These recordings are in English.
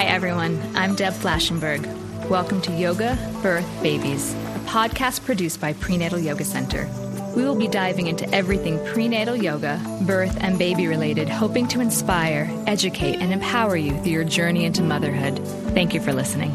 Hi, everyone. I'm Deb Flashenberg. Welcome to Yoga, Birth, Babies, a podcast produced by Prenatal Yoga Center. We will be diving into everything prenatal yoga, birth, and baby related, hoping to inspire, educate, and empower you through your journey into motherhood. Thank you for listening.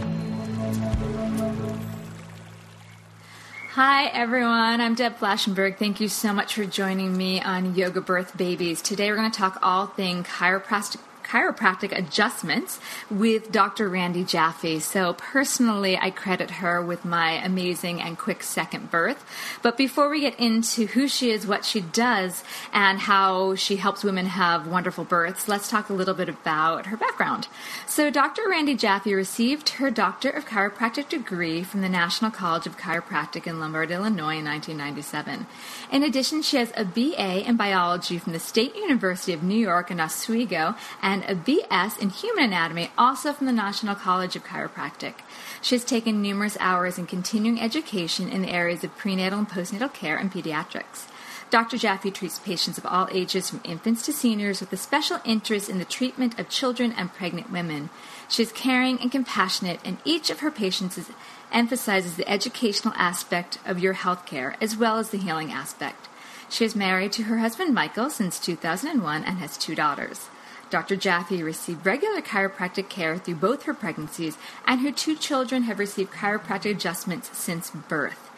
Hi, everyone. I'm Deb Flashenberg. Thank you so much for joining me on Yoga Birth Babies. Today, we're going to talk all things chiropractic chiropractic adjustments with Dr. Randi Jaffe. So, personally, I credit her with my amazing and quick second birth. But before we get into who she is, what she does, and how she helps women have wonderful births, let's talk a little bit about her background. So, Dr. Randi Jaffe received her Doctor of Chiropractic degree from the National College of Chiropractic in Lombard, Illinois in 1997. In addition, she has a BA in biology from the State University of New York in Oswego and and a BS in Human Anatomy, also from the National College of Chiropractic. She has taken numerous hours in continuing education in the areas of prenatal and postnatal care and pediatrics. Dr. Jaffe treats patients of all ages, from infants to seniors, with a special interest in the treatment of children and pregnant women. She is caring and compassionate, and each of her patients is, emphasizes the educational aspect of your health care as well as the healing aspect. She is married to her husband Michael since 2001 and has two daughters. Dr. Jaffe received regular chiropractic care through both her pregnancies, and her two children have received chiropractic adjustments since birth.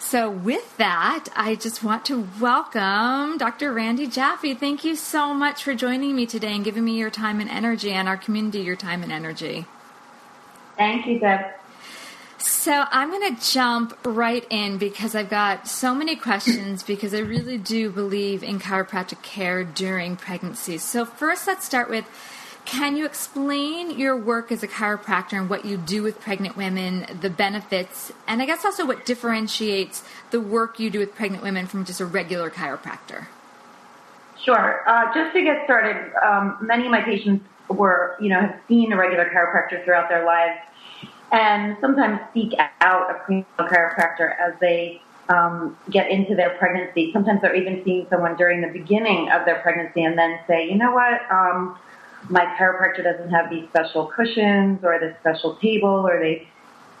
So, with that, I just want to welcome Dr. Randi Jaffe. Thank you so much for joining me today and giving me your time and energy, and our community your time and energy. Thank you, Deb. So I'm going to jump right in because I've got so many questions because I really do believe in chiropractic care during pregnancy. So first, let's start with can you explain your work as a chiropractor and what you do with pregnant women, the benefits, and I guess also what differentiates the work you do with pregnant women from just a regular chiropractor? Sure. Uh, just to get started, um, many of my patients were, you know, have seen a regular chiropractor throughout their lives and sometimes seek out a prenatal chiropractor as they um, get into their pregnancy. Sometimes they're even seeing someone during the beginning of their pregnancy and then say, you know what, um, my chiropractor doesn't have these special cushions or this special table, or they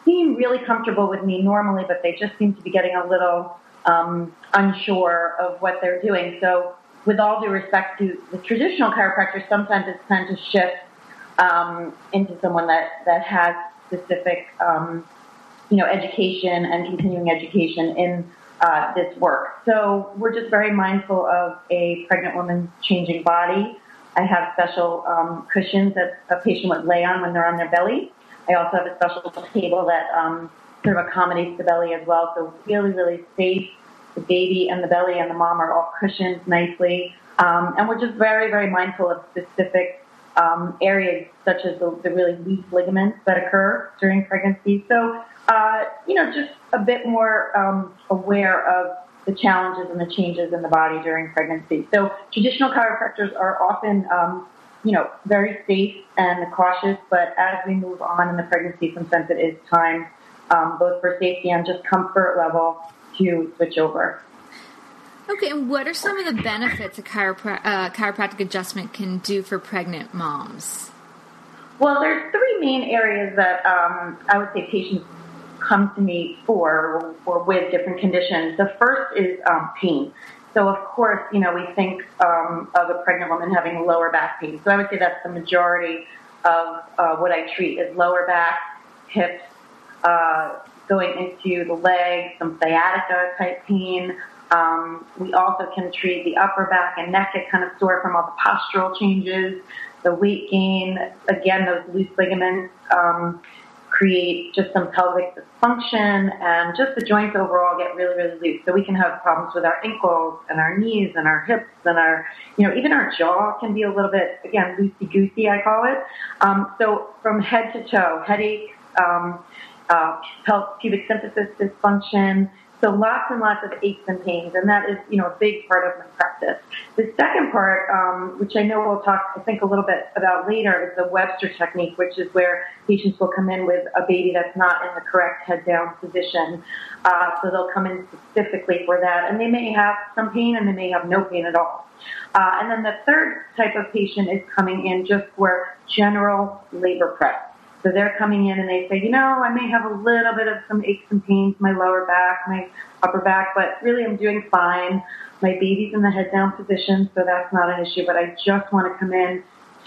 seem really comfortable with me normally, but they just seem to be getting a little um, unsure of what they're doing. So, with all due respect to the traditional chiropractor, sometimes it's time to shift um, into someone that, that has specific, um, you know, education and continuing education in uh, this work. So we're just very mindful of a pregnant woman's changing body. I have special um, cushions that a patient would lay on when they're on their belly. I also have a special table that um, sort of accommodates the belly as well. So really, really safe. The baby and the belly and the mom are all cushioned nicely. Um, and we're just very, very mindful of specific um, areas such as the, the, really weak ligaments that occur during pregnancy. So, uh, you know, just a bit more um, aware of the challenges and the changes in the body during pregnancy. So, traditional chiropractors are often, um, you know, very safe and cautious, but as we move on in the pregnancy, sometimes it is time, um, both for safety and just comfort level, to switch over. Okay, and what are some of the benefits a chiropra- uh, chiropractic adjustment can do for pregnant moms? Well, there's three main areas that um, I would say patients come to me for or with different conditions. The first is um, pain. So, of course, you know, we think um, of a pregnant woman having lower back pain. So, I would say that's the majority of uh, what I treat is lower back, hips, uh, going into the legs, some sciatica type pain, um, we also can treat the upper back and neck get kind of sore from all the postural changes, the weight gain. Again, those loose ligaments um, create just some pelvic dysfunction, and just the joints overall get really, really loose. So we can have problems with our ankles and our knees and our hips and our, you know, even our jaw can be a little bit, again, loosey goosey, I call it. Um, so from head to toe, headaches. Um, uh, pubic symphysis dysfunction, So lots and lots of aches and pains, and that is, you know, a big part of my practice. The second part, um, which I know we'll talk, I think, a little bit about later, is the Webster technique, which is where patients will come in with a baby that's not in the correct head down position. Uh, so they'll come in specifically for that, and they may have some pain and they may have no pain at all. Uh, and then the third type of patient is coming in just for general labor prep. So they're coming in and they say, you know, I may have a little bit of some aches and pains, my lower back, my upper back, but really I'm doing fine. My baby's in the head down position, so that's not an issue, but I just want to come in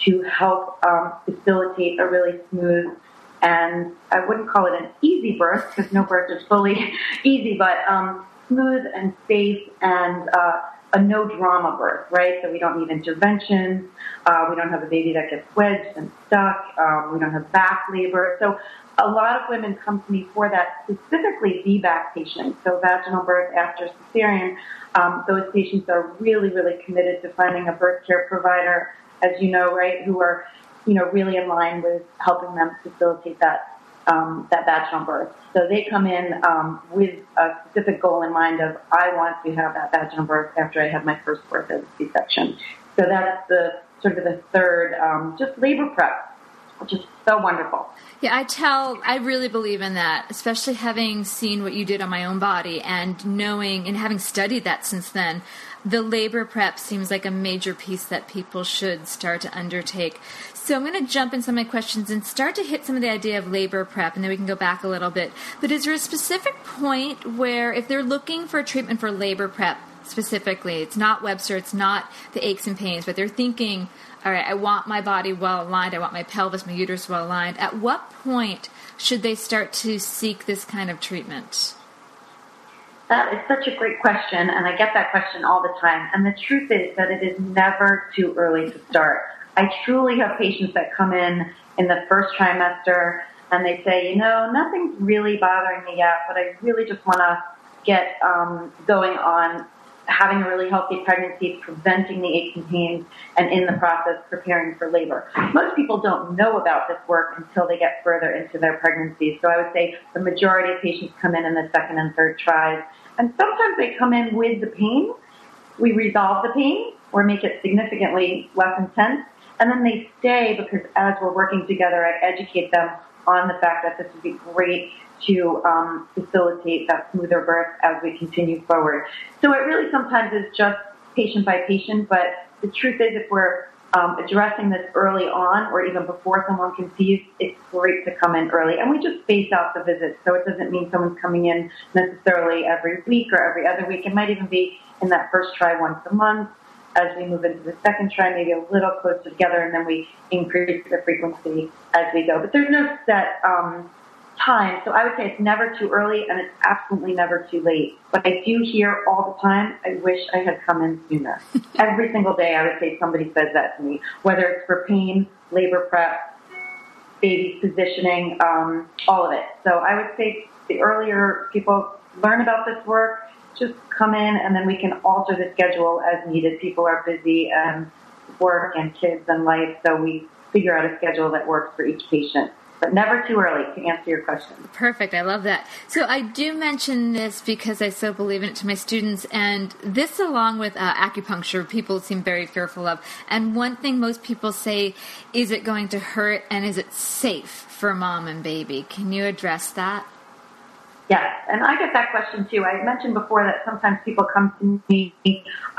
to help um, facilitate a really smooth and I wouldn't call it an easy birth because no birth is fully easy, but um, smooth and safe and uh, a no drama birth, right? So we don't need interventions. Uh, we don't have a baby that gets wedged and stuck. Um, we don't have back labor. So a lot of women come to me for that, specifically VBAC patients, so vaginal birth after cesarean. Um, those patients are really, really committed to finding a birth care provider, as you know, right, who are, you know, really in line with helping them facilitate that um, that vaginal birth. So they come in um, with a specific goal in mind of I want to have that vaginal birth after I have my first birth as a C-section. So that's the sort of the third, um, just labor prep, which is so wonderful. Yeah, I tell, I really believe in that, especially having seen what you did on my own body and knowing and having studied that since then the labor prep seems like a major piece that people should start to undertake. So I'm going to jump in some of my questions and start to hit some of the idea of labor prep, and then we can go back a little bit. But is there a specific point where, if they're looking for a treatment for labor prep specifically, it's not Webster, it's not the aches and pains, but they're thinking, all right, I want my body well aligned, I want my pelvis, my uterus well aligned. At what point should they start to seek this kind of treatment? That is such a great question, and I get that question all the time. And the truth is that it is never too early to start. I truly have patients that come in in the first trimester and they say, you know, nothing's really bothering me yet, but I really just want to get um, going on having a really healthy pregnancy, preventing the aches and pains, and in the process preparing for labor. Most people don't know about this work until they get further into their pregnancy. So I would say the majority of patients come in in the second and third tries and sometimes they come in with the pain. We resolve the pain or make it significantly less intense. And then they stay because as we're working together, I educate them on the fact that this would be great to um, facilitate that smoother birth as we continue forward. So it really sometimes is just patient by patient, but the truth is if we're um, addressing this early on or even before someone conceives, it's great to come in early. And we just space out the visits. So it doesn't mean someone's coming in necessarily every week or every other week. It might even be in that first try once a month. As we move into the second try, maybe a little closer together, and then we increase the frequency as we go. But there's no set um, time. So I would say it's never too early and it's absolutely never too late. But I do hear all the time, I wish I had come in sooner. Every single day I would say somebody says that to me, whether it's for pain, labor prep, baby positioning, um, all of it. So I would say the earlier people learn about this work, just come in and then we can alter the schedule as needed. People are busy and work and kids and life, so we figure out a schedule that works for each patient but never too early to answer your question. Perfect. I love that. So I do mention this because I so believe in it to my students, and this, along with uh, acupuncture, people seem very fearful of. And one thing most people say is it going to hurt, and is it safe for mom and baby? Can you address that? Yes, and I get that question too. I mentioned before that sometimes people come to me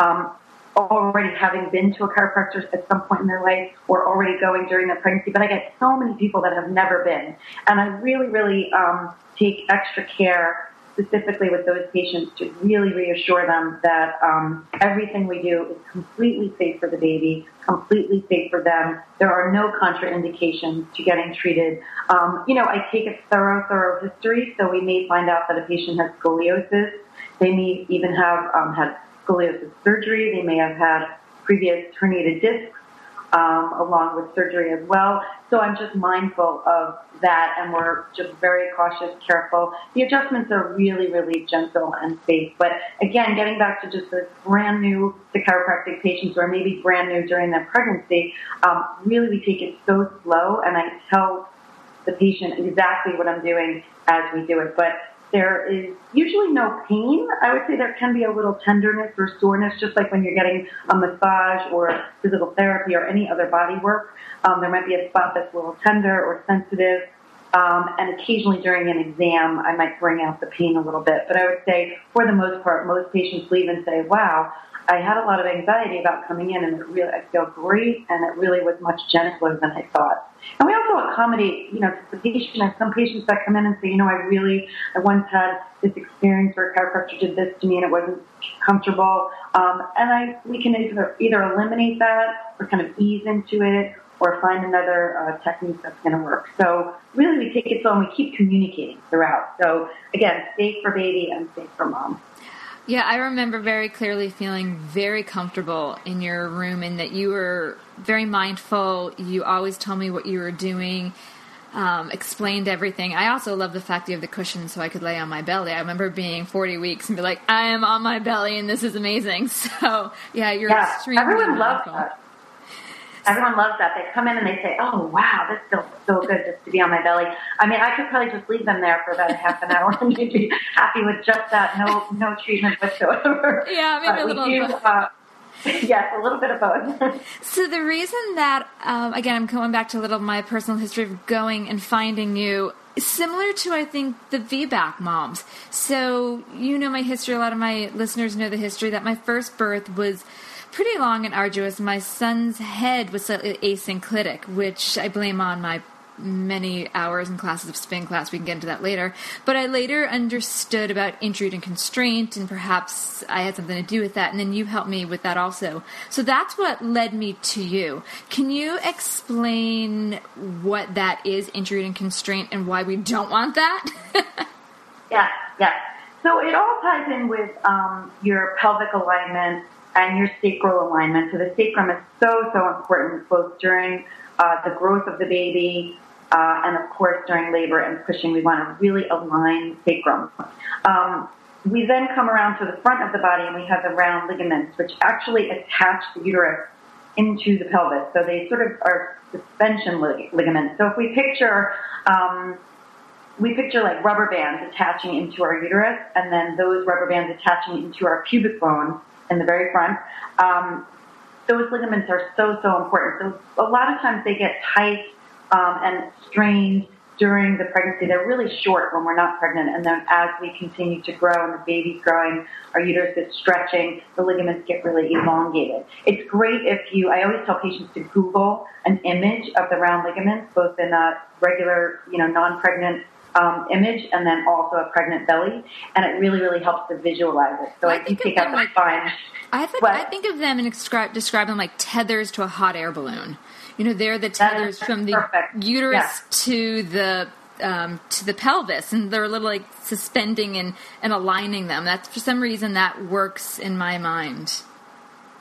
um, already having been to a chiropractor at some point in their life or already going during their pregnancy, but I get so many people that have never been. And I really, really um, take extra care specifically with those patients to really reassure them that um, everything we do is completely safe for the baby, completely safe for them. There are no contraindications to getting treated. Um, you know, I take a thorough, thorough history, so we may find out that a patient has scoliosis. They may even have um, had scoliosis surgery. They may have had previous herniated discs um, along with surgery as well. So I'm just mindful of that, and we're just very cautious, careful. The adjustments are really, really gentle and safe. But again, getting back to just the brand new to chiropractic patients, or maybe brand new during their pregnancy, um, really we take it so slow, and I tell the patient exactly what I'm doing as we do it. But there is usually no pain. I would say there can be a little tenderness or soreness, just like when you're getting a massage or physical therapy or any other body work. Um, there might be a spot that's a little tender or sensitive. Um, and occasionally during an exam, I might bring out the pain a little bit. But I would say, for the most part, most patients leave and say, wow, I had a lot of anxiety about coming in and really, I feel great and it really was much gentler than I thought. And we also accommodate, you know, the patient. I some patients that come in and say, you know, I really, I once had this experience where a chiropractor did this to me and it wasn't comfortable. Um, and I, we can either, either eliminate that or kind of ease into it or find another uh, technique that's going to work. So really we take it slow and we keep communicating throughout. So again, safe for baby and safe for mom. Yeah, I remember very clearly feeling very comfortable in your room and that you were very mindful. You always told me what you were doing, um, explained everything. I also love the fact you have the cushion so I could lay on my belly. I remember being 40 weeks and be like, I am on my belly and this is amazing. So, yeah, you're yeah, extremely everyone loves that. Everyone loves that. They come in and they say, "Oh, wow, this feels so good just to be on my belly." I mean, I could probably just leave them there for about half an hour and you'd be happy with just that. No, no treatment whatsoever. Yeah, maybe But a little. do, uh, yes, a little bit of both. So the reason that, um, again, I'm going back to a little of my personal history of going and finding you, similar to I think the VBAC moms. So you know my history. A lot of my listeners know the history that my first birth was pretty long and arduous. My son's head was slightly asynclitic, which I blame on my many hours and classes of spin class. We can get into that later. But I later understood about intrauterine constraint, and perhaps I had something to do with that. And then you helped me with that also. So that's what led me to you. Can you explain what that is, intrauterine constraint, and why we don't want that? yeah, yeah. So it all ties in with um, your pelvic alignment and your sacral alignment. So the sacrum is so, so important both during uh, the growth of the baby uh, and, of course, during labor and pushing. We want to really align sacrum. Um, we then come around to the front of the body and we have the round ligaments, which actually attach the uterus into the pelvis. So they sort of are suspension lig- ligaments. So if we picture, um, we picture like rubber bands attaching into our uterus and then those rubber bands attaching into our pubic bone in the very front. Um, those ligaments are so, so important. So a lot of times they get tight um, and strained during the pregnancy. They're really short when we're not pregnant, and then as we continue to grow and the baby's growing, our uterus is stretching, the ligaments get really elongated. It's great if you, I always tell patients to Google an image of the round ligaments, both in a regular, you know, non-pregnant um, image and then also a pregnant belly, and it really, really helps to visualize it. So I I, think take out the like- spine. I think? I think of them and describe, describe them like tethers to a hot air balloon. You know, they're the tethers from the perfect. uterus Yeah. to the um, to the pelvis, and they're a little like suspending and, and aligning them. That's for some reason that works in my mind.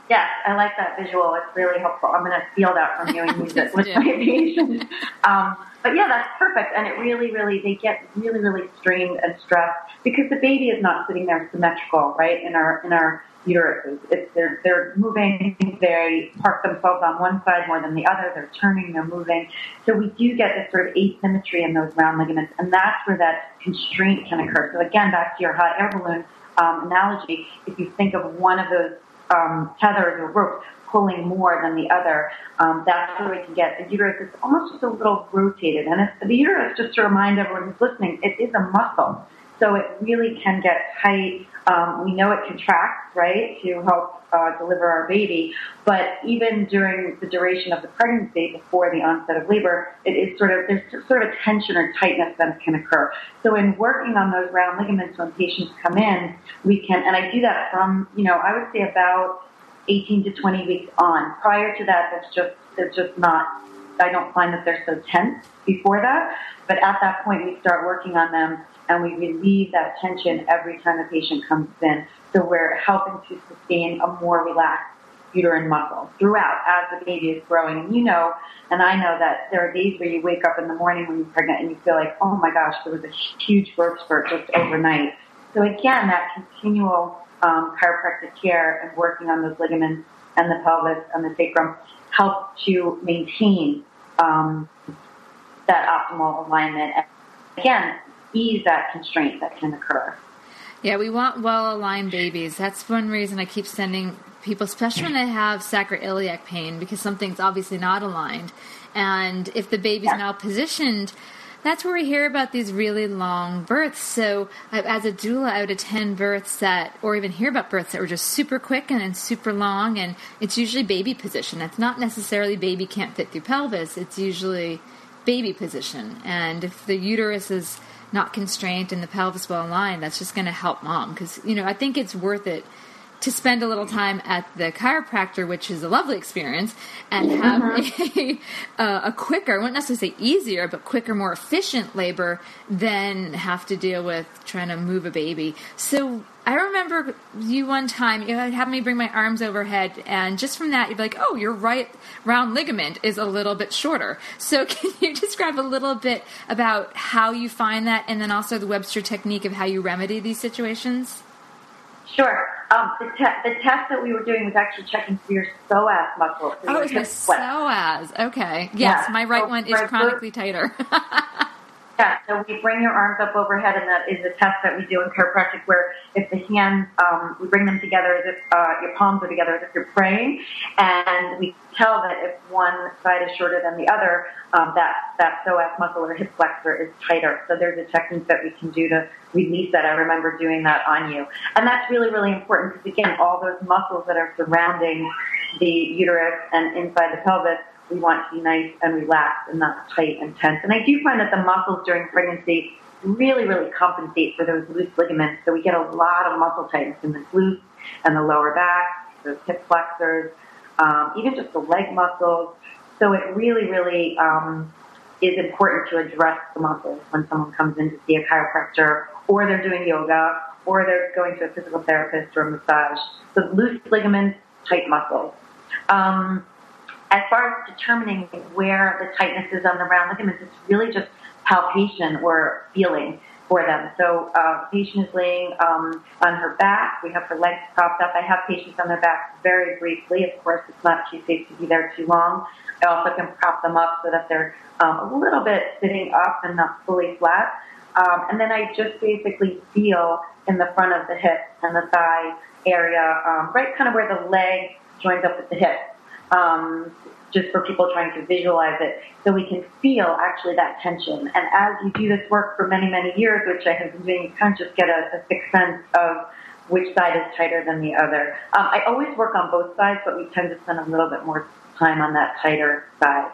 Yes, I like that visual. It's really helpful. I'm going to steal that from you and use it with my patients. Um, but yeah, that's perfect. And it really, really, they get really, really strained and stressed because the baby is not sitting there symmetrical, right? In our in our uteruses, it's they're they're moving. They park themselves on one side more than the other. They're turning. They're moving. So we do get this sort of asymmetry in those round ligaments, and that's where that constraint can occur. So again, back to your hot air balloon um, analogy, if you think of one of those um, tethers or ropes pulling more than the other, um, that's where we can get the uterus is almost just a little rotated. And the uterus, just to remind everyone who's listening, it is a muscle. So it really can get tight. Um, we know it contracts, right, to help uh, deliver our baby. But even during the duration of the pregnancy, before the onset of labor, it is sort of there's sort of a tension or tightness that can occur. So in working on those round ligaments when patients come in, we can, and I do that from you know I would say about 18 to 20 weeks on. Prior to that, that's just they're just not. I don't find that they're so tense before that, but at that point we start working on them and we relieve that tension every time the patient comes in. So we're helping to sustain a more relaxed uterine muscle throughout as the baby is growing. And you know, and I know that there are days where you wake up in the morning when you're pregnant and you feel like, oh my gosh, there was a huge growth spurt just overnight. So again, that continual um, chiropractic care and working on those ligaments and the pelvis and the sacrum help to maintain um, that optimal alignment. And again, ease that constraint that can occur. Yeah, we want well aligned babies. That's one reason I keep sending people, especially when they have sacroiliac pain, because something's obviously not aligned. And if the baby's yeah. malpositioned, that's where we hear about these really long births. So, as a doula, I would attend births that, or even hear about births that were just super quick and then super long, and it's usually baby position. It's not necessarily baby can't fit through pelvis, it's usually baby position. And if the uterus is not constrained and the pelvis well aligned, that's just going to help mom. Because, you know, I think it's worth it to spend a little time at the chiropractor, which is a lovely experience, and have mm-hmm. a, uh, a quicker, I wouldn't necessarily say easier, but quicker, more efficient labor than have to deal with trying to move a baby. So I remember you one time, you had me bring my arms overhead, and just from that, you'd be like, oh, your right round ligament is a little bit shorter. So can you describe a little bit about how you find that, and then also the Webster technique of how you remedy these situations? Sure. Um, the, te- the test that we were doing was actually checking for your psoas muscle. So oh, it's my psoas. Okay. Yes, yeah. my right so one is chronically tighter. Yeah, so we bring your arms up overhead, and that is a test that we do in chiropractic where if the hands, um, we bring them together as if uh, your palms are together as if you're praying, and we tell that if one side is shorter than the other, um, that, that psoas muscle or hip flexor is tighter. So there's a technique that we can do to release that. I remember doing that on you. And that's really, really important because, again, all those muscles that are surrounding the uterus and inside the pelvis we want to be nice and relaxed and not tight and tense. And I do find that the muscles during pregnancy really, really compensate for those loose ligaments. So we get a lot of muscle tightness in the glutes and the lower back, those hip flexors, um, even just the leg muscles. So it really, really um, is important to address the muscles when someone comes in to see a chiropractor or they're doing yoga or they're going to a physical therapist or a massage. So loose ligaments, tight muscles. Um, as far as determining where the tightness is on the round ligaments, it's really just palpation or feeling for them. So uh, patient is laying um, on her back. We have her legs propped up. I have patients on their back very briefly. Of course, it's not too safe to be there too long. I also can prop them up so that they're um, a little bit sitting up and not fully flat. Um, and then I just basically feel in the front of the hip and the thigh area, um, right kind of where the leg joins up with the hip um, just for people trying to visualize it, so we can feel actually that tension. And as you do this work for many, many years, which I have been doing, you kind of just get a, a sixth sense of which side is tighter than the other. Um, I always work on both sides, but we tend to spend a little bit more time on that tighter side.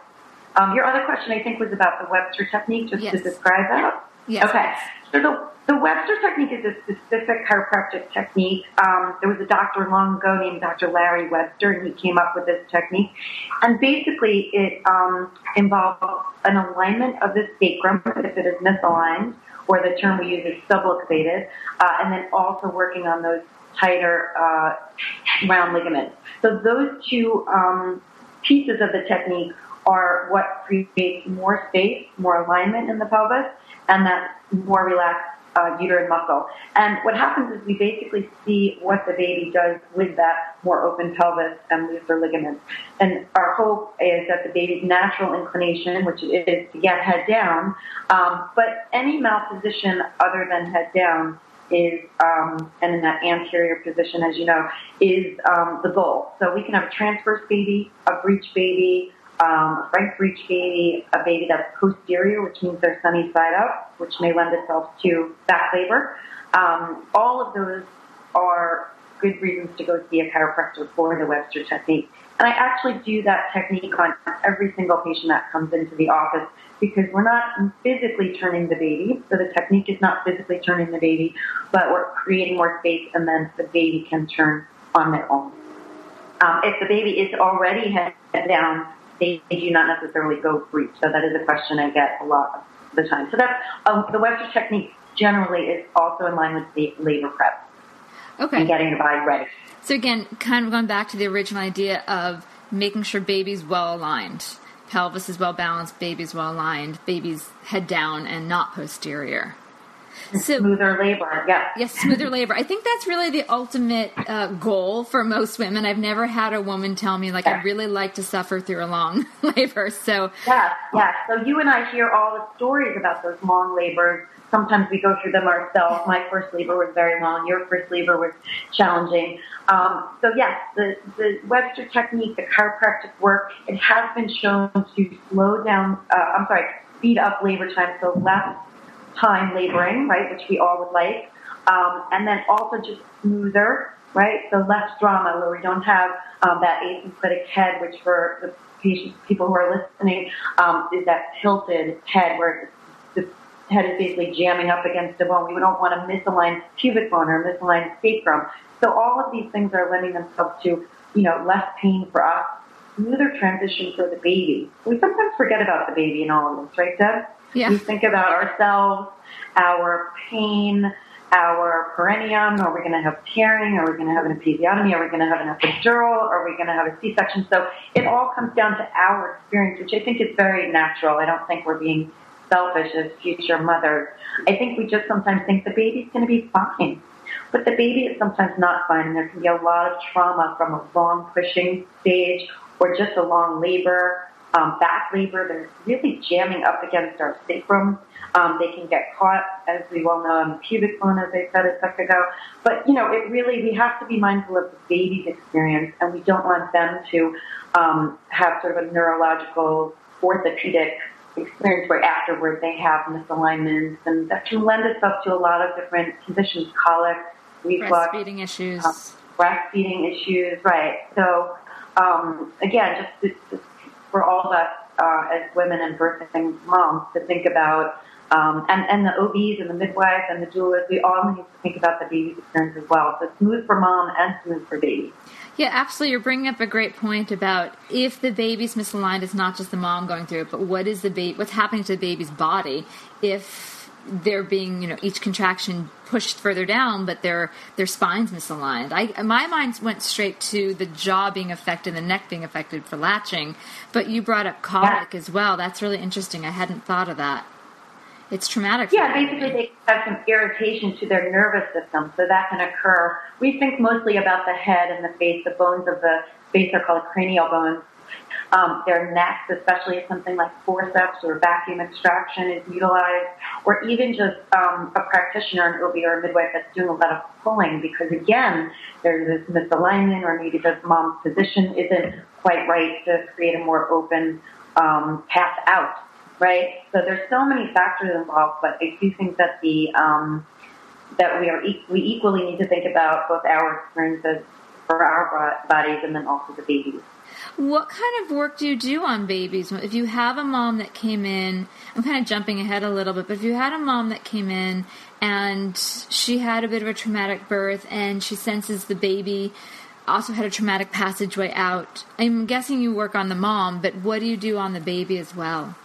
Um, your other question, I think, was about the Webster technique, just yes. to describe that. Yes. Okay. So the the Webster technique is a specific chiropractic technique. Um, there was a doctor long ago named Dr. Larry Webster, and he came up with this technique. And basically, it um, involves an alignment of the sacrum if it is misaligned, or the term we use is subluxated, uh, and then also working on those tighter uh, round ligaments. So those two um, pieces of the technique are what creates more space, more alignment in the pelvis, and that more relaxed uh, uterine muscle. And what happens is we basically see what the baby does with that more open pelvis and looser ligaments. And our hope is that the baby's natural inclination, which is to get head down, um, but any malposition other than head down is, um, and in that anterior position, as you know, is um, the goal. So we can have a transverse baby, a breech baby, um, frank breech baby, a baby that's posterior, which means they're sunny side up, which may lend itself to back labor. Um, all of those are good reasons to go see a chiropractor for the Webster technique. And I actually do that technique on every single patient that comes into the office because we're not physically turning the baby. So the technique is not physically turning the baby, but we're creating more space and then the baby can turn on their own. Um, if the baby is already head down, they, do not necessarily go breech. So that is a question I get a lot of the time. So that's um, the Webster technique generally is also in line with the labor prep. Okay. And getting the body ready. So again, kind of going back to the original idea of making sure baby's well aligned. Pelvis is well balanced, baby's well aligned, baby's head down and not posterior. So smoother labor, yeah. Yes, smoother labor. I think that's really the ultimate uh, goal for most women. I've never had a woman tell me like yeah. I'd really like to suffer through a long labor. So yeah, yeah. So you and I hear all the stories about those long labors. Sometimes we go through them ourselves. My first labor was very long. Your first labor was challenging. Um, so yes, the, the Webster technique, the chiropractic work, it has been shown to slow down. Uh, I'm sorry, speed up labor time, so less time laboring, right, which we all would like, um, and then also just smoother, right, so less drama where we don't have um, that asynclitic head, which for the patients, people who are listening, um, is that tilted head where the head is basically jamming up against the bone. We don't want a misaligned pubic bone or misaligned sacrum. So all of these things are lending themselves to, you know, less pain for us, smoother transition for the baby. We sometimes forget about the baby in all of this, right, Deb? Yeah. We think about ourselves, our pain, our perineum. Are we going to have tearing? Are we going to have an episiotomy? Are we going to have an epidural? Are we going to have a C-section? So it all comes down to our experience, which I think is very natural. I don't think we're being selfish as future mothers. I think we just sometimes think the baby's going to be fine. But the baby is sometimes not fine, and there can be a lot of trauma from a long pushing stage or just a long labor um, back labor. They're really jamming up against our sacrum. Um, they can get caught, as we well know, on the pubic bone, as I said a second ago. But, you know, it really, we have to be mindful of the baby's experience, and we don't want them to um, have sort of a neurological orthopedic experience where afterward they have misalignments, and that can lend itself to a lot of different conditions, colic, reflux. Breastfeeding issues. Uh, breastfeeding issues, right. So, um, again, just, just for all of us uh, as women and birthing moms to think about, um, and, and the OBs and the midwives and the doulas, we all need to think about the baby's experience as well. So smooth for mom and smooth for baby. Yeah, absolutely. You're bringing up a great point about if the baby's misaligned, it's not just the mom going through it, but what is the baby, what's happening to the baby's body if they're being, you know, each contraction pushed further down, but their their spine's misaligned. I my mind went straight to the jaw being affected, the neck being affected for latching, but you brought up colic yeah. as well. That's really interesting. I hadn't thought of that. It's traumatic. Yeah, basically they have some irritation to their nervous system, so that can occur. We think mostly about the head and the face. The bones of the face are called cranial bones um, their necks, especially if something like forceps or vacuum extraction is utilized, or even just um, a practitioner, an OB or a midwife that's doing a lot of pulling because again, there's this misalignment or maybe the mom's position isn't quite right to create a more open um, path out, right? So there's so many factors involved, but I do think that the um, that we are we equally need to think about both our experiences for our bodies and then also the babies. What kind of work do you do on babies? If you have a mom that came in, I'm kind of jumping ahead a little bit, but if you had a mom that came in and she had a bit of a traumatic birth and she senses the baby also had a traumatic passageway out, I'm guessing you work on the mom, but what do you do on the baby as well?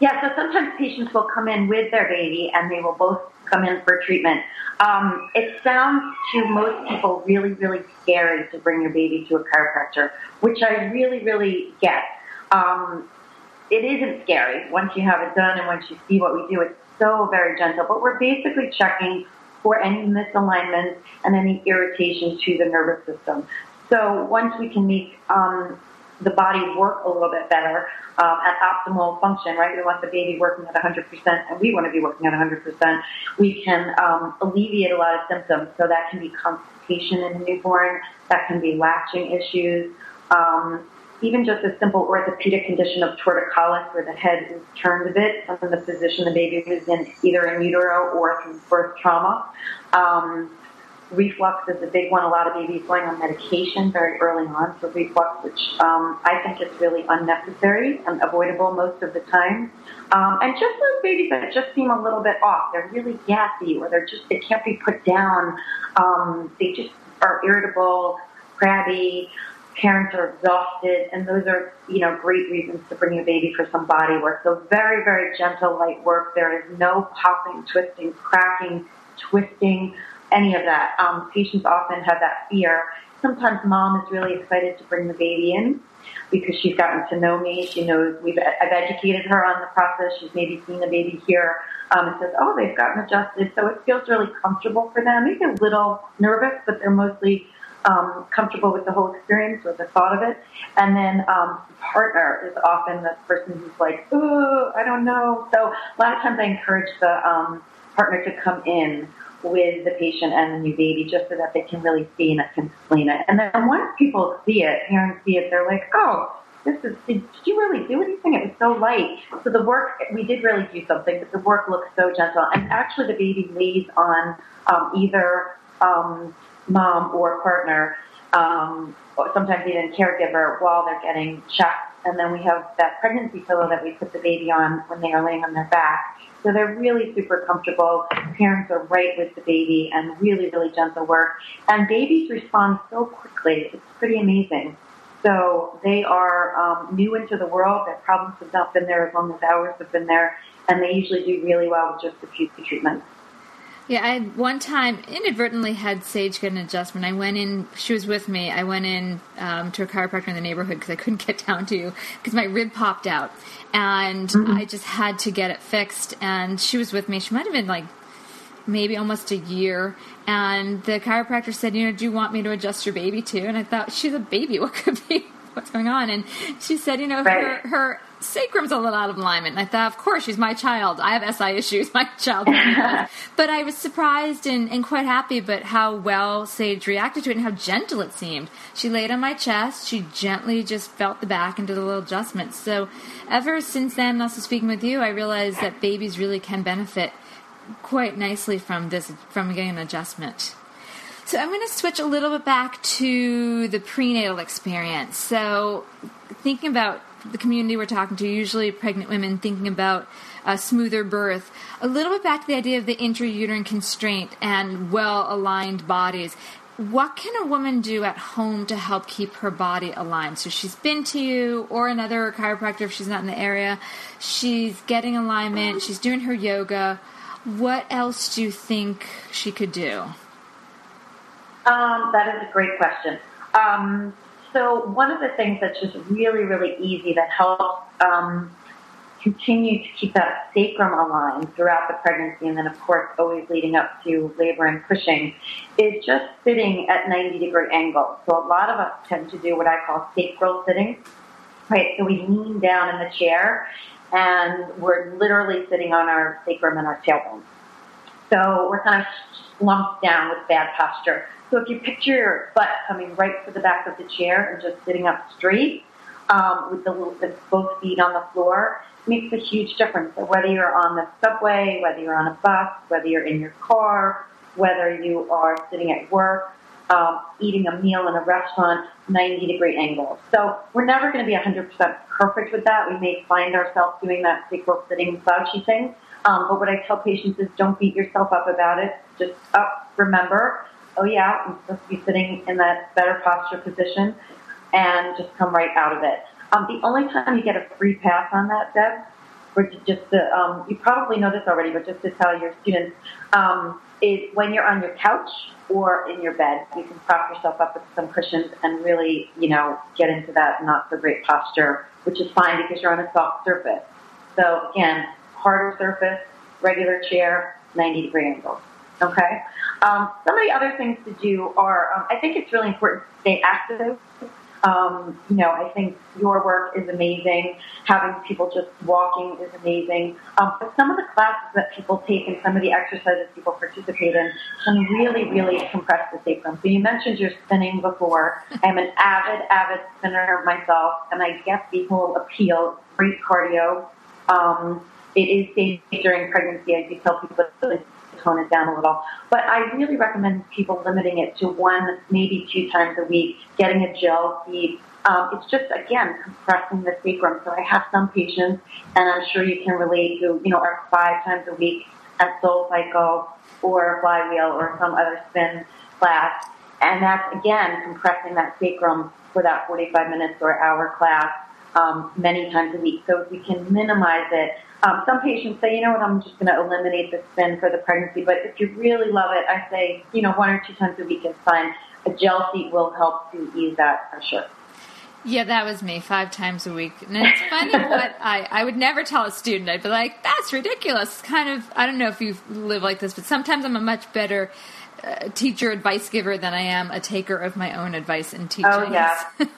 Yeah, so sometimes patients will come in with their baby and they will both come in for treatment. Um, it sounds to most people really, really scary to bring your baby to a chiropractor, which I really, really get. Um, it isn't scary once you have it done and once you see what we do. It's so very gentle, but we're basically checking for any misalignments and any irritation to the nervous system. So once we can make um, the body work a little bit better um, at optimal function, right? We want the baby working at 100%, and we want to be working at 100%. We can um, alleviate a lot of symptoms. So that can be constipation in a newborn, that can be latching issues, um, even just a simple orthopedic condition of torticollis, where the head is turned a bit from the position the baby was in, either in utero or from birth trauma. Um, reflux is a big one. A lot of babies going on medication very early on for reflux, which um, I think is really unnecessary and avoidable most of the time. Um, and just those babies that just seem a little bit off, they're really gassy or they're just, they can't be put down. Um, they just are irritable, crabby, parents are exhausted, and those are, you know, great reasons to bring your baby for some body work. So very, very gentle, light work. There is no popping, twisting, cracking, twisting any of that. Um, patients often have that fear. Sometimes mom is really excited to bring the baby in because she's gotten to know me. She knows we've I've educated her on the process. She's maybe seen the baby here um, and says, oh, they've gotten adjusted. So it feels really comfortable for them. Maybe a little nervous, but they're mostly um, comfortable with the whole experience or the thought of it. And then um, the partner is often the person who's like, oh, I don't know. So a lot of times I encourage the um, partner to come in with the patient and the new baby just so that they can really see and can explain it. And then once people see it, parents see it, they're like, oh, this is, did, you really do anything? It was so light. So the work, we did really do something, but the work looks so gentle. And actually the baby lays on um, either um, mom or partner, um, or sometimes even caregiver while they're getting checked. And then we have that pregnancy pillow that we put the baby on when they are laying on their back. So they're really super comfortable. Parents are right with the baby and really, really gentle work. And babies respond so quickly. It's pretty amazing. So they are um, new into the world. Their problems have not been there as long as ours have been there. And they usually do really well with just a few treatments. Yeah, I one time inadvertently had Sage get an adjustment. I went in; she was with me. I went in um, to a chiropractor in the neighborhood because I couldn't get down to because my rib popped out, and mm-hmm. I just had to get it fixed. And she was with me. She might have been like maybe almost a year. And the chiropractor said, "You know, do you want me to adjust your baby too?" And I thought, she's a baby. What could be? What's going on? And she said, "You know, right. her her sacrum's a little out of alignment. And I thought, of course, she's my child. I have SI issues. My child. but I was surprised and, and quite happy, but how well Sage reacted to it and how gentle it seemed. She laid on my chest. She gently just felt the back and did a little adjustment. So ever since then, also speaking with you, I realized that babies really can benefit quite nicely from this, from getting an adjustment. So I'm going to switch a little bit back to the prenatal experience. So thinking about the community we're talking to, usually pregnant women thinking about a smoother birth. A little bit back to the idea of the intrauterine constraint and well aligned bodies. What can a woman do at home to help keep her body aligned? So she's been to you or another chiropractor if she's not in the area. She's getting alignment. She's doing her yoga. What else do you think she could do? Um, that is a great question. Um, so one of the things that's just really, really easy that helps um, continue to keep that sacrum aligned throughout the pregnancy, and then of course always leading up to labor and pushing, is just sitting at 90 degree angles. So a lot of us tend to do what I call sacral sitting. Right, so we lean down in the chair and we're literally sitting on our sacrum and our tailbone. So we're kind of slumped down with bad posture. So if you picture your butt coming right to the back of the chair and just sitting up straight um, with the, the both feet on the floor, makes a huge difference. So whether you're on the subway, whether you're on a bus, whether you're in your car, whether you are sitting at work, um, eating a meal in a restaurant, 90 degree angle. So we're never going to be 100% perfect with that. We may find ourselves doing that sacral sitting slouchy thing. Um, but what I tell patients is don't beat yourself up about it. Just up, remember, oh yeah, I'm supposed to be sitting in that better posture position and just come right out of it. Um, the only time you get a free pass on that, Deb, or just to, um, you probably know this already, but just to tell your students, um, is when you're on your couch or in your bed, you can prop yourself up with some cushions and really, you know, get into that not so great posture, which is fine because you're on a soft surface. So again, harder surface, regular chair, 90 degree angle. Okay. Um, some of the other things to do are, um, I think it's really important to stay active. Um, you know, I think your work is amazing. Having people just walking is amazing. Um, but some of the classes that people take and some of the exercises people participate in can really, really compress the sacrum. So you mentioned your spinning before. I'm an avid, avid spinner myself, and I get the whole appeal. Great cardio. Um, it is safe during pregnancy. I do tell people tone it down a little. But I really recommend people limiting it to one, maybe two times a week, getting a gel seat. Um, it's just, again, compressing the sacrum. So I have some patients, and I'm sure you can relate who, you know, are five times a week at SoulCycle or Flywheel or some other spin class. And that's, again, compressing that sacrum for that 45 minutes or hour class um, many times a week. So if we can minimize it, um, some patients say, you know what, I'm just going to eliminate the spin for the pregnancy. But if you really love it, I say, you know, one or two times a week is fine. A gel seat will help to ease that pressure. Yeah, that was me five times a week. And it's funny what I, I would never tell a student. I'd be like, that's ridiculous. Kind of, I don't know if you live like this, but sometimes I'm a much better uh, teacher advice giver than I am a taker of my own advice and teaching. Oh, yeah.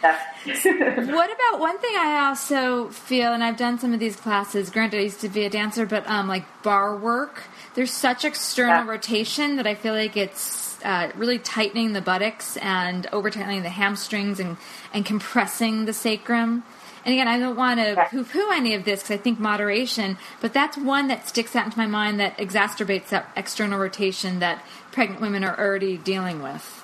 what about one thing I also feel, and I've done some of these classes. Granted, I used to be a dancer, but um, like barre work, there's such external yeah. rotation that I feel like it's uh, really tightening the buttocks and over tightening the hamstrings and and compressing the sacrum. And again, I don't want to poo poo any of this because I think moderation, but that's one that sticks out into my mind that exacerbates that external rotation that pregnant women are already dealing with.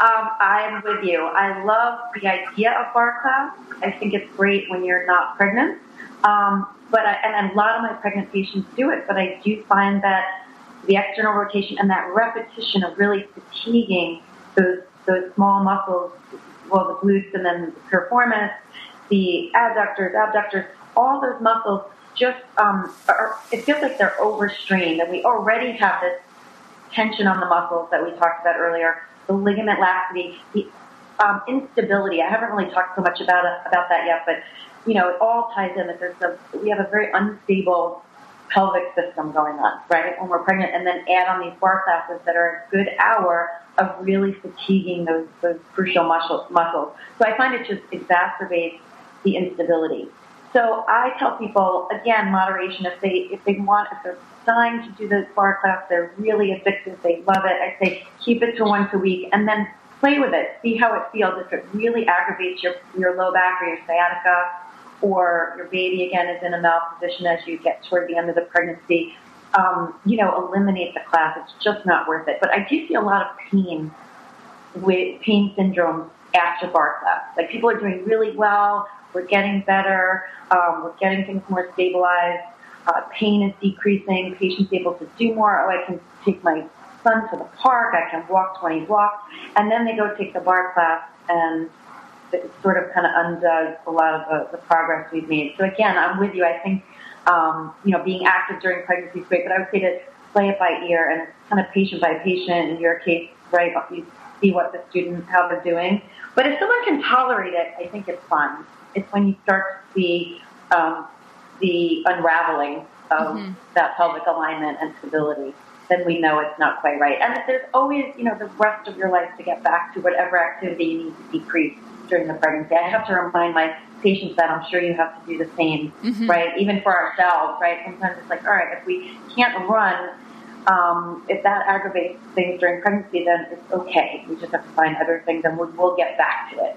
Um, I'm with you. I love the idea of barre class. I think it's great when you're not pregnant. Um, but I, and a lot of my pregnant patients do it, but I do find that the external rotation and that repetition of really fatiguing those those small muscles, well, the glutes and then the piriformis, the adductors, abductors, all those muscles just um, are, it feels like they're overstrained, and we already have this tension on the muscles that we talked about earlier the ligament laxity, the um, instability. I haven't really talked so much about it, about that yet, but you know, it all ties in that there's a, we have a very unstable pelvic system going on, right, when we're pregnant, and then add on these barre classes that are a good hour of really fatiguing those, those crucial muscle, muscles. So I find it just exacerbates the instability. So I tell people, again, moderation, if they, if they want, if they're dying to do the barre class. They're really addicted. They love it. I say keep it to once a week and then play with it. See how it feels. If it really aggravates your, your low back or your sciatica or your baby again is in a malposition as you get toward the end of the pregnancy, um, you know, eliminate the class. It's just not worth it. But I do see a lot of pain with pain syndrome after barre class. Like people are doing really well. We're getting better. Um, we're getting things more stabilized uh, pain is decreasing, patient's able to do more, oh, I can take my son to the park, I can walk 20 blocks, and then they go take the barre class and it sort of kind of undoes a lot of the, the progress we've made. So again, I'm with you. I think, um, you know, being active during pregnancy is great, but I would say to play it by ear and kind of patient by patient. In your case, right, you see what the student, how they're doing. But if someone can tolerate it, I think it's fun. It's when you start to see um, the unraveling of mm-hmm. that pelvic alignment and stability, then we know it's not quite right. And there's always, you know, the rest of your life to get back to whatever activity you need to decrease during the pregnancy. I have to remind my patients that I'm sure you have to do the same, mm-hmm. right? Even for ourselves, right? Sometimes it's like, all right, if we can't run, um, if that aggravates things during pregnancy, then it's okay. We just have to find other things and we'll, we'll get back to it.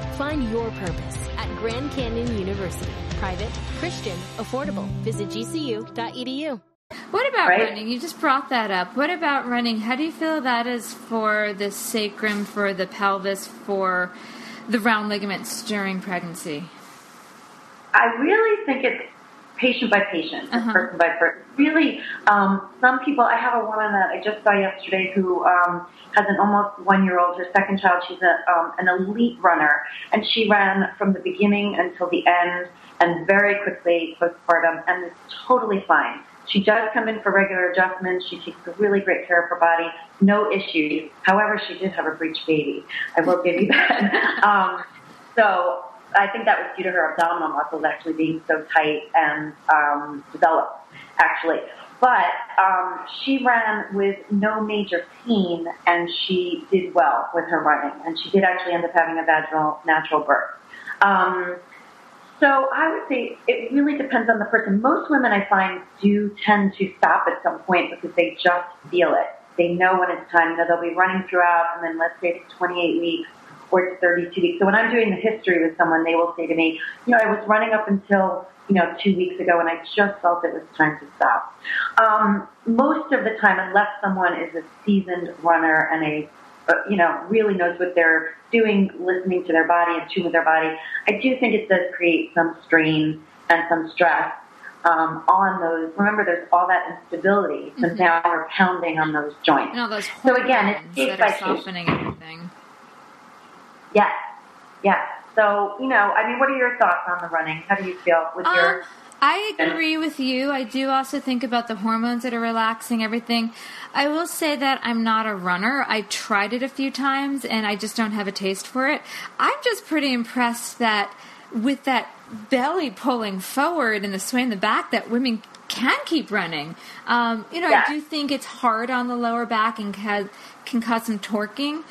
Find your purpose at Grand Canyon University. Private, Christian, affordable. Visit gcu.edu. What about right? running? You just brought that up. What about running? How do you feel that is for the sacrum, for the pelvis, for the round ligaments during pregnancy? I really think it's patient by patient, uh-huh. person by person. Really, um, some people. I have a woman that I just saw yesterday who um, has an almost one-year-old, her second child. She's a, um, an elite runner, and she ran from the beginning until the end, and very quickly postpartum, and is totally fine. She does come in for regular adjustments. She takes really great care of her body. No issues. However, she did have a breech baby. I will give you that. um, so I think that was due to her abdominal muscles actually being so tight and um, developed, actually. But um, she ran with no major pain, and she did well with her running. And she did actually end up having a vaginal natural birth. Um, so I would say it really depends on the person. Most women I find do tend to stop at some point because they just feel it. They know when it's time. You know, they'll be running throughout, and then let's say it's 28 weeks or it's 32 weeks. So when I'm doing the history with someone, they will say to me, you know, I was running up until you know two weeks ago, and I just felt it was time to stop. Um, most of the time, unless someone is a seasoned runner and a uh, you know, really knows what they're doing, listening to their body and tune with their body, I do think it does create some strain and some stress. um, on those. Remember, there's all that instability, so Mhm. now we're pounding on those joints. And all those So again, it's case by case. softening everything. Yes, yes. So you know, I mean, what are your thoughts on the running? How do you feel with your? Um, I agree with you. I do also think about the hormones that are relaxing everything. I will say that I'm not a runner. I tried it a few times and I just don't have a taste for it. I'm just pretty impressed that with that belly pulling forward and the sway in the back that women can keep running. Um, you know, Yeah. I do think it's hard on the lower back and can, can cause some torquing.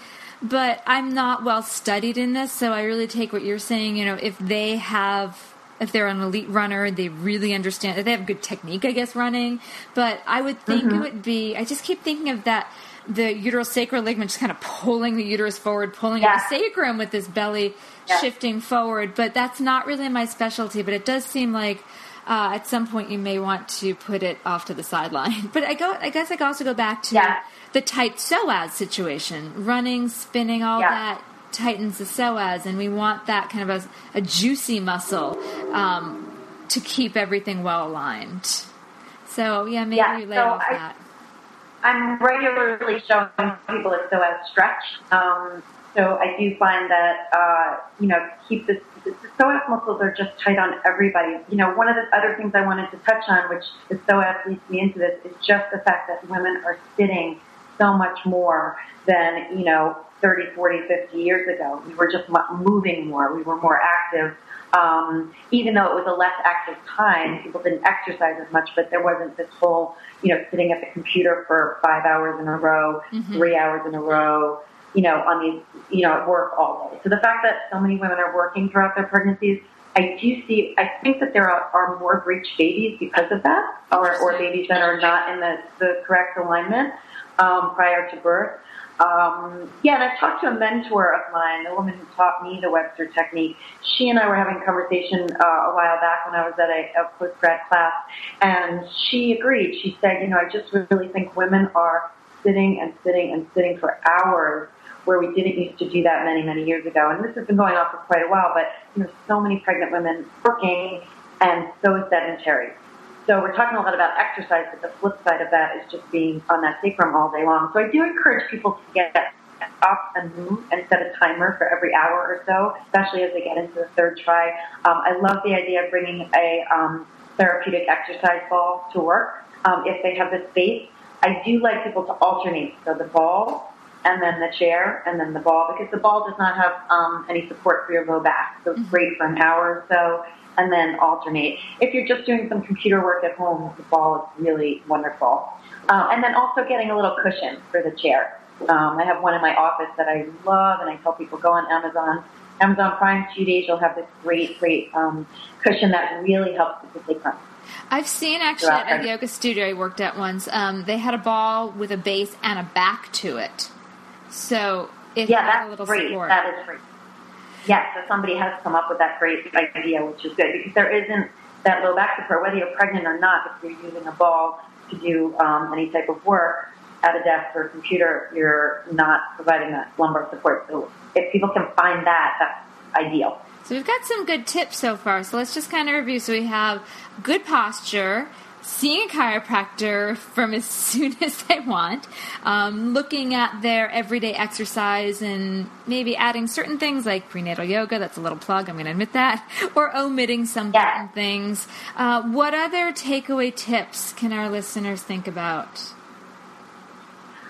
But I'm not well studied in this, so I really take what you're saying. You know, if they have if they're an elite runner, they really understand. If they have good technique, I guess, running. But I would think Mm-hmm. it would be. I just keep thinking of that. The uterosacral ligament just kind of pulling the uterus forward, pulling Yeah. the sacrum with this belly Yeah. shifting forward. But that's not really my specialty. But it does seem like uh, at some point you may want to put it off to the sideline. But I go. I guess I could also go back to Yeah. The tight psoas situation, running, spinning, all Yeah. that tightens the psoas, and we want that kind of a, a juicy muscle um, to keep everything well aligned. So yeah, maybe Yeah, lay so off I- that. I'm regularly showing people if psoas stretch. Um, so I do find that uh, you know keep this. The psoas muscles are just tight on everybody. You know, one of the other things I wanted to touch on, which the psoas leads me into this, is just the fact that women are sitting so much more than you know 30, 40, 50 years ago. We were just moving more. We were more active. Um, even though it was a less active time, people didn't exercise as much, but there wasn't this whole, you know, sitting at the computer for five hours in a row, Mhm. three hours in a row, you know, on these, you know, at work all day. So the fact that so many women are working throughout their pregnancies, I do see, I think that there are, are more breech babies because of that, or, or babies that are not in the, the correct alignment um, prior to birth. Um, yeah, and I talked to a mentor of mine, the woman who taught me the Webster technique. She and I were having a conversation uh, a while back when I was at a, a postgrad class, and she agreed. She said, you know, I just really think women are sitting and sitting and sitting for hours where we didn't used to do that many, many years ago. And this has been going on for quite a while, but you know, so many pregnant women working and so sedentary. So we're talking a lot about exercise, but the flip side of that is just being on that sacrum all day long. So I do encourage people to get up and move and set a timer for every hour or so, especially as they get into the third tri. Um, I love the idea of bringing a um, therapeutic exercise ball to work um, if they have the space. I do like people to alternate, so the ball and then the chair and then the ball, because the ball does not have um, any support for your low back. So it's great for an hour or so and then alternate. If you're just doing some computer work at home, the ball is really wonderful. Uh, and then also getting a little cushion for the chair. Um, I have one in my office that I love, and I tell people go on Amazon. Amazon Prime two days, you'll have this great, great um, cushion that really helps with the sacrum. I've seen actually at a yoga studio I worked at once. Um, they had a ball with a base and a back to it, so it Yeah, had a little great. support. That is great. Yes, so somebody has come up with that great idea, which is good because there isn't that low back support, whether you're pregnant or not. If you're using a ball to do um, any type of work at a desk or a computer, you're not providing that lumbar support. So if people can find that, that's ideal. So we've got some good tips so far. So let's just kind of review. So we have good posture, seeing a chiropractor from as soon as they want, um, looking at their everyday exercise and maybe adding certain things like prenatal yoga. That's a little plug. I'm going to admit that, or omitting some Yeah. certain things. Uh, what other takeaway tips can our listeners think about?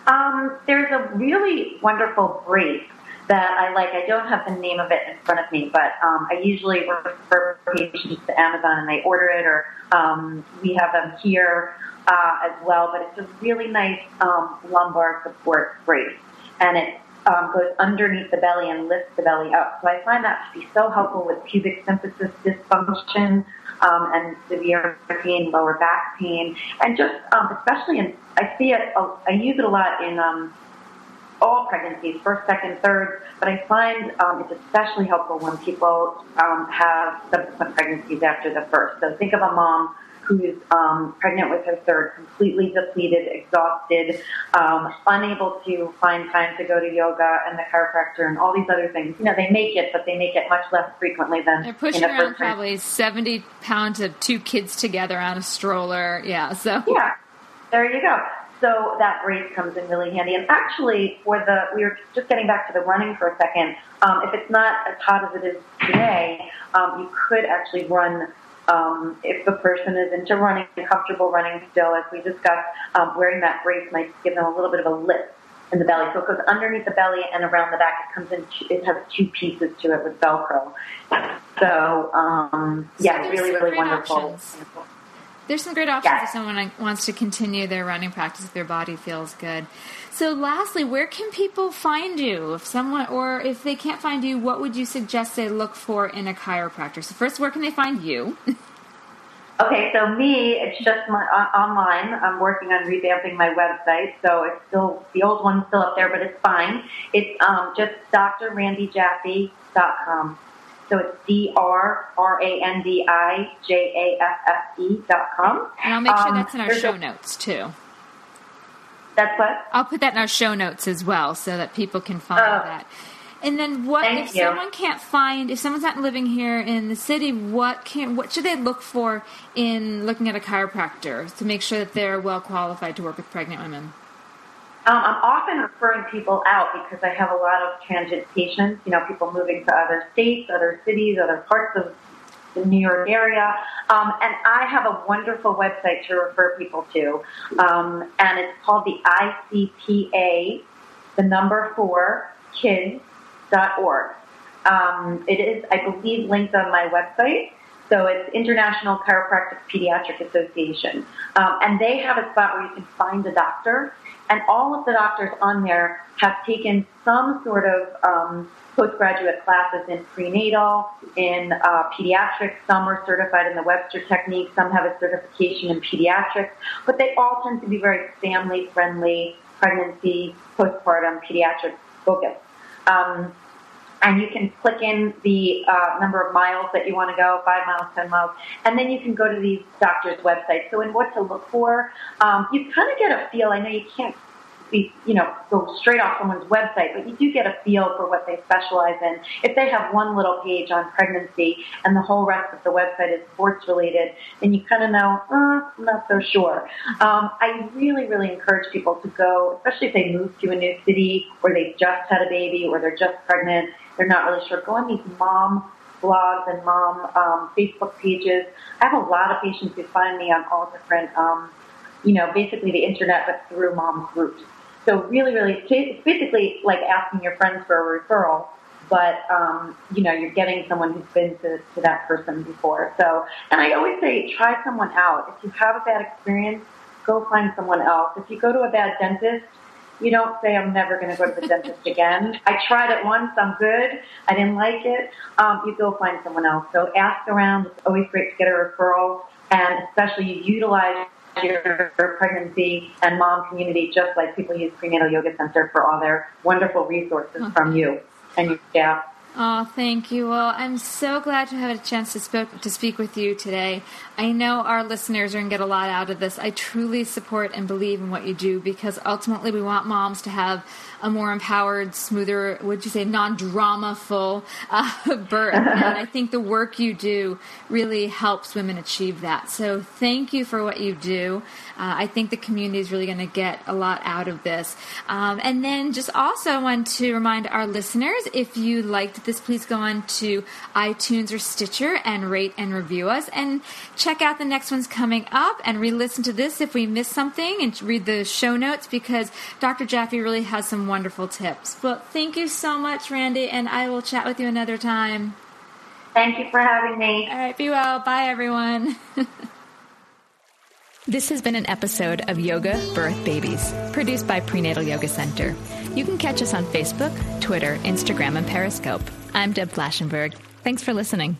Um, there's a really wonderful brace that I like. I don't have the name of it in front of me, but um, I usually refer patients to Amazon and they order it, or um, we have them here uh, as well. But it's a really nice um, lumbar support brace, and it um, goes underneath the belly and lifts the belly up. So I find that to be so helpful with pubic symphysis dysfunction um, and severe pain, lower back pain, and just um, especially in I see it. uh, I use it a lot in um, all pregnancies, first, second, third. But I find um, it's especially helpful when people um, have subsequent pregnancies after the first. So think of a mom who's um, pregnant with her third, completely depleted, exhausted, um, unable to find time to go to yoga and the chiropractor and all these other things. You know, they make it, but they make it much less frequently than they're pushing around probably seventy pounds of two kids together on a stroller. Yeah, so yeah, there you go. So that brace comes in really handy. And actually, for the we were just getting back to the running for a second. Um, if it's not as hot as it is today, um, you could actually run um, if the person is into running and comfortable running still, as we discussed, um, wearing that brace might give them a little bit of a lift in the belly. So it goes underneath the belly and around the back. It comes in. Two, it has two pieces to it with Velcro. So um, yeah, so really, really wonderful. Options. There's some great options yes. if someone wants to continue their running practice if their body feels good. So, lastly, where can people find you? If someone, or if they can't find you, what would you suggest they look for in a chiropractor? So, first, where can they find you? Okay, so me, it's just my, uh, online. I'm working on revamping my website, so it's still the old one's still up there, but it's fine. It's um, just drrandijaffe.com. So it's D R R A N D I J A F F E dot com. And I'll make sure um, that's in our show a, notes too. That's what? I'll put that in our show notes as well so that people can find uh, that. And then what Thank if you. someone can't find if someone's not living here in the city, what can what should they look for in looking at a chiropractor to make sure that they're well qualified to work with pregnant women? Um, I'm often referring people out because I have a lot of transient patients, you know, people moving to other states, other cities, other parts of the New York area. Um, and I have a wonderful website to refer people to. Um, and it's called the ICPA, the number four, kids.org. Um, it is, I believe, linked on my website. So it's International Chiropractic Pediatric Association. Um, and they have a spot where you can find a doctor. And all of the doctors on there have taken some sort of um, postgraduate classes in prenatal, in uh, pediatrics. Some are certified in the Webster technique. Some have a certification in pediatrics. But they all tend to be very family friendly, pregnancy, postpartum, pediatric focused. Um, and you can click in the uh, number of miles that you want to go, five miles, ten miles, and then you can go to these doctors' websites. So in what to look for, um, you kind of get a feel. I know you can't be, you know, go straight off someone's website, but you do get a feel for what they specialize in. If they have one little page on pregnancy and the whole rest of the website is sports related, then you kind of know, uh, I'm not so sure. Um, I really, really encourage people to go, especially if they move to a new city or they just had a baby or they're just pregnant, they're not really sure. Go on these mom blogs and mom um, Facebook pages. I have a lot of patients who find me on all different, um, you know, basically the internet, but through mom groups. So really, really, it's basically like asking your friends for a referral, but um, you know, you're getting someone who's been to, to that person before. So, and I always say, try someone out. If you have a bad experience, go find someone else. If you go to a bad dentist, you don't say, I'm never going to go to the dentist again. I tried it once, I'm good. I didn't like it. Um, you go find someone else. So ask around. It's always great to get a referral, and especially you utilize your pregnancy and mom community, just like people use Prenatal Yoga Center for all their wonderful resources okay. from you and your staff. Oh, thank you. Well, I'm so glad to have a chance to, spoke, to speak with you today. I know our listeners are going to get a lot out of this. I truly support and believe in what you do because ultimately we want moms to have a more empowered, smoother, would you say, non-drama full uh, birth. and I think the work you do really helps women achieve that. So thank you for what you do. Uh, I think the community is really going to get a lot out of this. Um, and then just also want to remind our listeners, if you liked this, please go on to iTunes or Stitcher and rate and review us and check out the next ones coming up and re-listen to this if we missed something and read the show notes because Dr. Jaffe really has some wonderful tips. Well, thank you so much, Randi, and I will chat with you another time. Thank you for having me. All right, be well. Bye, everyone. This has been an episode of Yoga Birth Babies, produced by Prenatal Yoga Center. You can catch us on Facebook, Twitter, Instagram, and Periscope. I'm Deb Flashenberg. Thanks for listening.